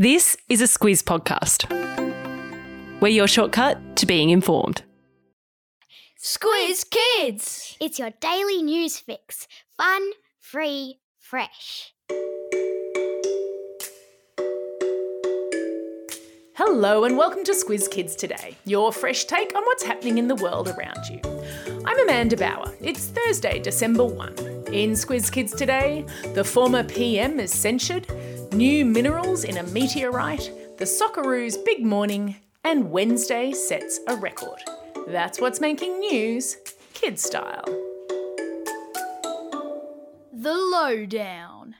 This is a Squiz podcast. We're your shortcut to being informed. Squiz Kids! It's your daily news fix. Fun, free, fresh. Hello and welcome to Squiz Kids Today, your fresh take on what's happening in the world around you. I'm Amanda Bower. It's Thursday, December 1. In Squiz Kids Today, the former PM is censured, new minerals in a meteorite, the Socceroos' big morning, and Wednesday sets a record. That's what's making news, kid style. The Lowdown.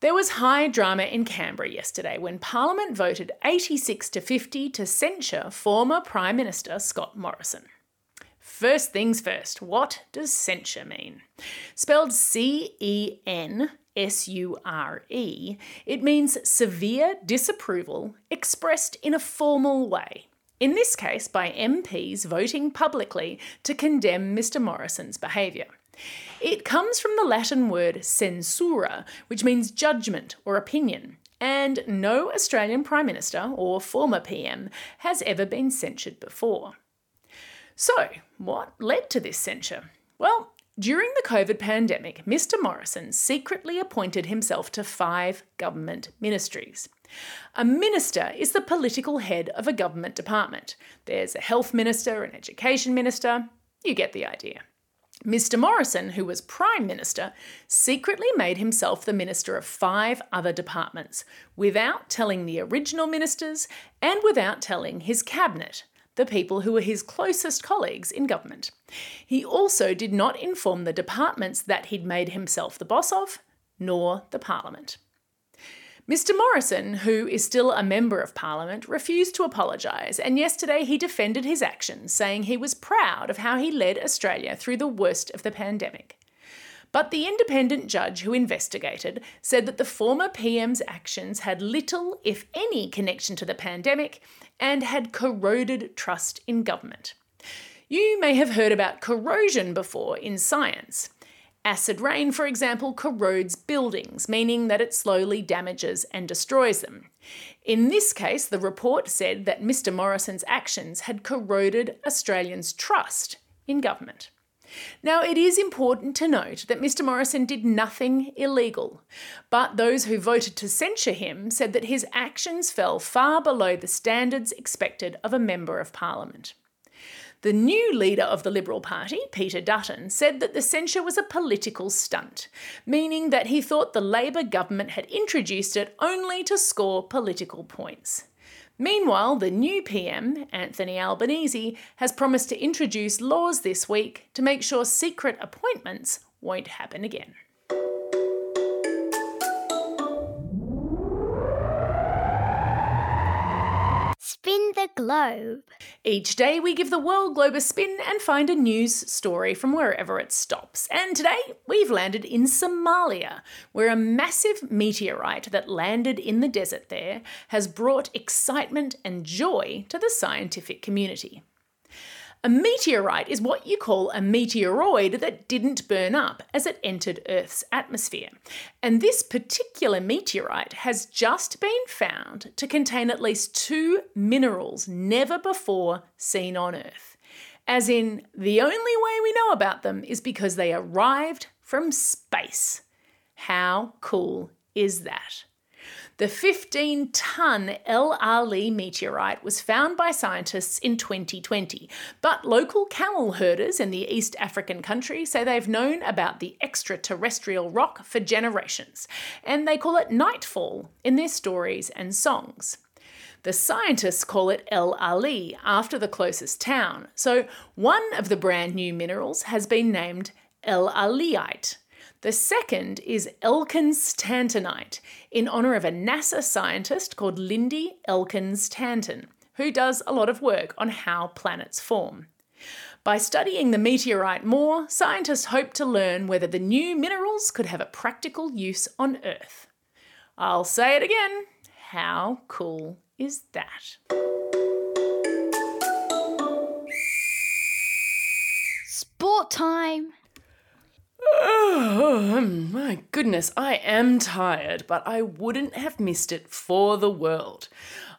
There was high drama in Canberra yesterday when Parliament voted 86 to 50 to censure former Prime Minister Scott Morrison. First things first, what does censure mean? Spelled C E N S U R E, it means severe disapproval expressed in a formal way. In this case, by MPs voting publicly to condemn Mr. Morrison's behaviour. It comes from the Latin word censura, which means judgment or opinion, and no Australian Prime Minister or former PM has ever been censured before. So, what led to this censure? Well, during the COVID pandemic, Mr. Morrison secretly appointed himself to five government ministries. A minister is the political head of a government department. There's a health minister, an education minister. You get the idea. Mr. Morrison, who was Prime Minister, secretly made himself the minister of five other departments without telling the original ministers and without telling his cabinet, the people who were his closest colleagues in government. He also did not inform the departments that he'd made himself the boss of, nor the Parliament. Mr. Morrison, who is still a member of Parliament, refused to apologise, and yesterday he defended his actions, saying he was proud of how he led Australia through the worst of the pandemic. But the independent judge who investigated said that the former PM's actions had little, if any, connection to the pandemic and had corroded trust in government. You may have heard about corrosion before in science. Acid rain, for example, corrodes buildings, meaning that it slowly damages and destroys them. In this case, the report said that Mr. Morrison's actions had corroded Australians' trust in government. Now, it is important to note that Mr. Morrison did nothing illegal, but those who voted to censure him said that his actions fell far below the standards expected of a Member of Parliament. The new leader of the Liberal Party, Peter Dutton, said that the censure was a political stunt, meaning that he thought the Labor government had introduced it only to score political points. Meanwhile, the new PM, Anthony Albanese, has promised to introduce laws this week to make sure secret appointments won't happen again. Globe. Each day, we give the world globe a spin and find a news story from wherever it stops. And today, we've landed in Somalia, where a massive meteorite that landed in the desert there has brought excitement and joy to the scientific community. A meteorite is what you call a meteoroid that didn't burn up as it entered Earth's atmosphere. And this particular meteorite has just been found to contain at least two minerals never before seen on Earth. As in, the only way we know about them is because they arrived from space. How cool is that? The 15 ton El Ali meteorite was found by scientists in 2020, but local camel herders in the East African country say they've known about the extraterrestrial rock for generations, and they call it nightfall in their stories and songs. The scientists call it El Ali after the closest town, so one of the brand new minerals has been named El Aliite. The second is Elkinstantonite, in honour of a NASA scientist called Lindy Elkins Tanton, who does a lot of work on how planets form. By studying the meteorite more, scientists hope to learn whether the new minerals could have a practical use on Earth. I'll say it again how cool is that? Sport time. Oh, my goodness, I am tired, but I wouldn't have missed it for the world.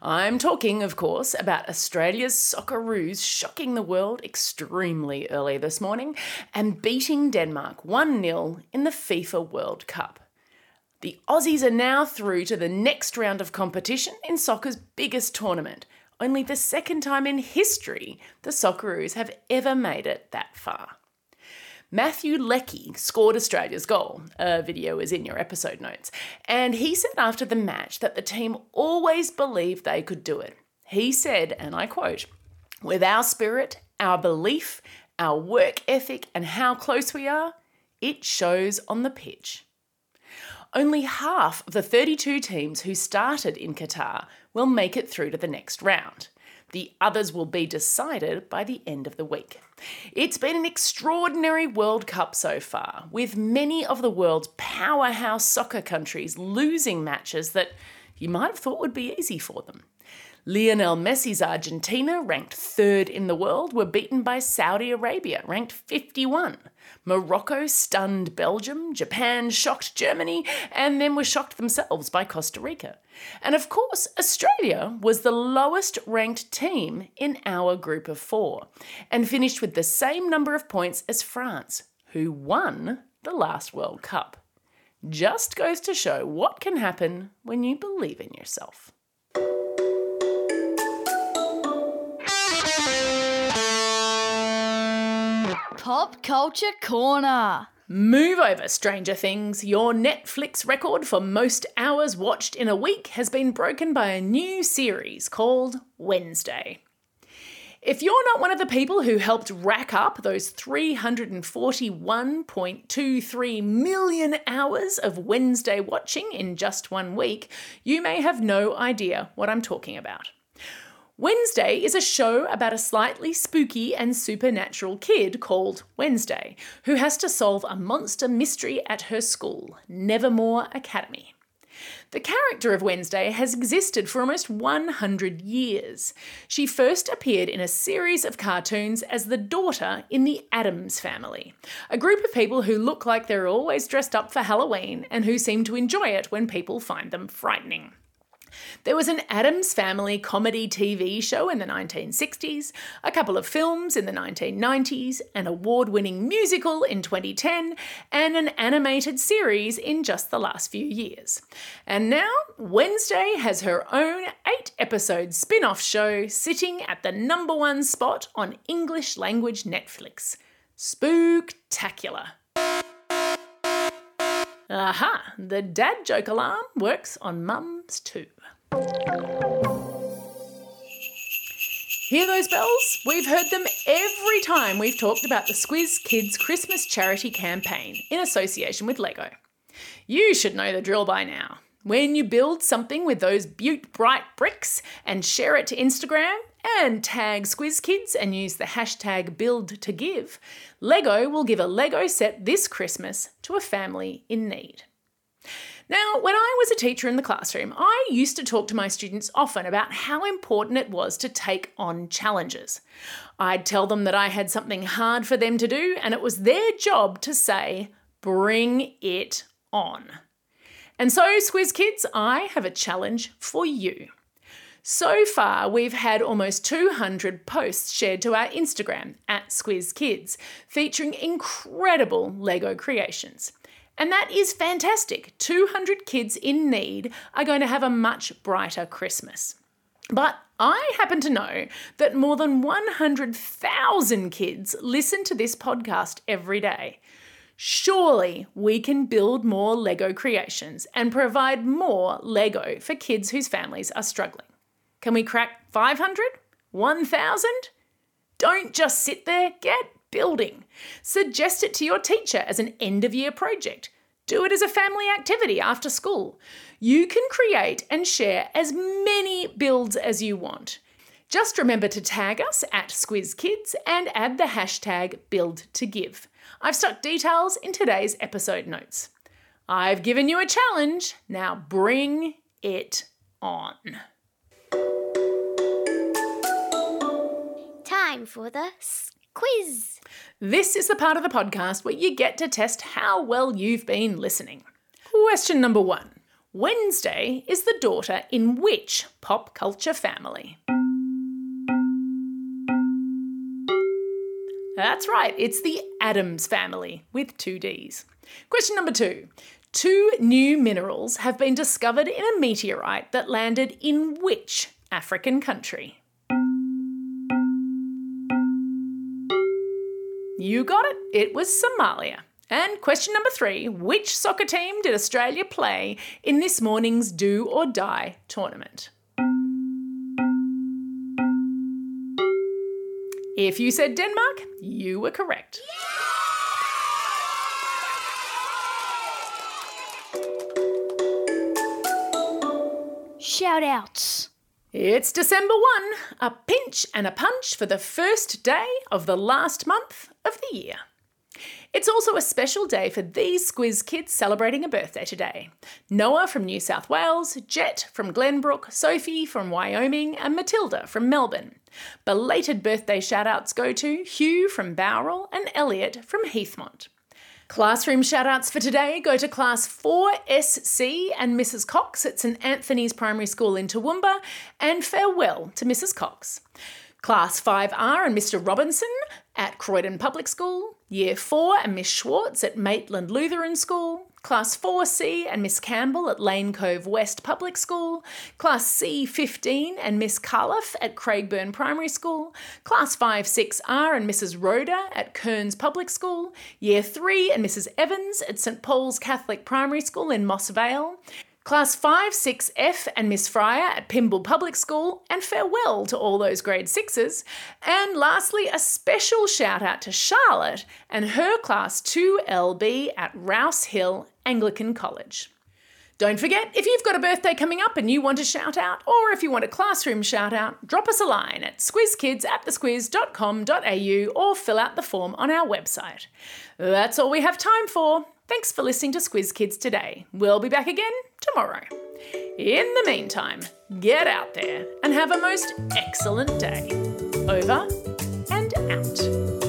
I'm talking, of course, about Australia's Socceroos shocking the world extremely early this morning and beating Denmark 1 0 in the FIFA World Cup. The Aussies are now through to the next round of competition in soccer's biggest tournament, only the second time in history the Socceroos have ever made it that far. Matthew Leckie scored Australia's goal. A video is in your episode notes. And he said after the match that the team always believed they could do it. He said, and I quote, with our spirit, our belief, our work ethic, and how close we are, it shows on the pitch. Only half of the 32 teams who started in Qatar will make it through to the next round. The others will be decided by the end of the week. It's been an extraordinary World Cup so far, with many of the world's powerhouse soccer countries losing matches that you might have thought would be easy for them. Lionel Messi's Argentina, ranked third in the world, were beaten by Saudi Arabia, ranked 51. Morocco stunned Belgium, Japan shocked Germany, and then were shocked themselves by Costa Rica. And of course, Australia was the lowest ranked team in our group of four, and finished with the same number of points as France, who won the last World Cup. Just goes to show what can happen when you believe in yourself. Pop Culture Corner. Move over, Stranger Things. Your Netflix record for most hours watched in a week has been broken by a new series called Wednesday. If you're not one of the people who helped rack up those 341.23 million hours of Wednesday watching in just one week, you may have no idea what I'm talking about. Wednesday is a show about a slightly spooky and supernatural kid called Wednesday, who has to solve a monster mystery at her school, Nevermore Academy. The character of Wednesday has existed for almost 100 years. She first appeared in a series of cartoons as the daughter in the Addams family, a group of people who look like they're always dressed up for Halloween and who seem to enjoy it when people find them frightening. There was an Addams Family comedy TV show in the 1960s, a couple of films in the 1990s, an award winning musical in 2010, and an animated series in just the last few years. And now, Wednesday has her own eight episode spin off show sitting at the number one spot on English language Netflix. Spooktacular. Aha, the dad joke alarm works on too. Hear those bells? We've heard them every time we've talked about the Squiz Kids Christmas charity campaign in association with Lego. You should know the drill by now. When you build something with those Butte Bright bricks and share it to Instagram and tag Squiz Kids and use the hashtag build to give, Lego will give a Lego set this Christmas to a family in need. Now, when I was a teacher in the classroom, I used to talk to my students often about how important it was to take on challenges. I'd tell them that I had something hard for them to do, and it was their job to say, bring it on. And so, Squiz Kids, I have a challenge for you. So far, we've had almost 200 posts shared to our Instagram at Squiz Kids, featuring incredible Lego creations. And that is fantastic. 200 kids in need are going to have a much brighter Christmas. But I happen to know that more than 100,000 kids listen to this podcast every day. Surely we can build more Lego creations and provide more Lego for kids whose families are struggling. Can we crack 500? 1,000? Don't just sit there, get building. Suggest it to your teacher as an end of year project. Do it as a family activity after school. You can create and share as many builds as you want. Just remember to tag us at Squiz Kids and add the hashtag BuildToGive. I've stuck details in today's episode notes. I've given you a challenge, now bring it on. Time for the Quiz. This is the part of the podcast where you get to test how well you've been listening. Question number one Wednesday is the daughter in which pop culture family? That's right, it's the Addams family with two D's. Question number two. Two new minerals have been discovered in a meteorite that landed in which African country? You got it, it was Somalia. And question number three Which soccer team did Australia play in this morning's Do or Die tournament? If you said Denmark, you were correct. Shout outs. It's December 1, a pinch and a punch for the first day of the last month of the year. It's also a special day for these Squiz kids celebrating a birthday today. Noah from New South Wales, Jet from Glenbrook, Sophie from Wyoming, and Matilda from Melbourne. Belated birthday shout-outs go to Hugh from Bowral and Elliot from Heathmont. Classroom shout-outs for today go to Class 4SC and Mrs Cox. At St Anthony's Primary School in Toowoomba, and farewell to Mrs Cox. Class 5R and Mr Robinson at Croydon Public School, Year 4 and Miss Schwartz at Maitland Lutheran School, Class 4C and Miss Campbell at Lane Cove West Public School, Class C15 and Miss Carliff at Craigburn Primary School, Class 5 6R and Mrs Rhoda at Kearns Public School, Year 3 and Mrs Evans at St Paul's Catholic Primary School in Moss Vale, Class 5, 6F and Miss Fryer at Pymble Public School, and farewell to all those grade 6s. And lastly, a special shout out to Charlotte and her Class 2LB at Rouse Hill Anglican College. Don't forget, if you've got a birthday coming up and you want a shout out, or if you want a classroom shout out, drop us a line at squizkids at thesquiz.com.au or fill out the form on our website. That's all we have time for. Thanks for listening to Squiz Kids today. We'll be back again tomorrow. In the meantime, get out there and have a most excellent day. Over and out.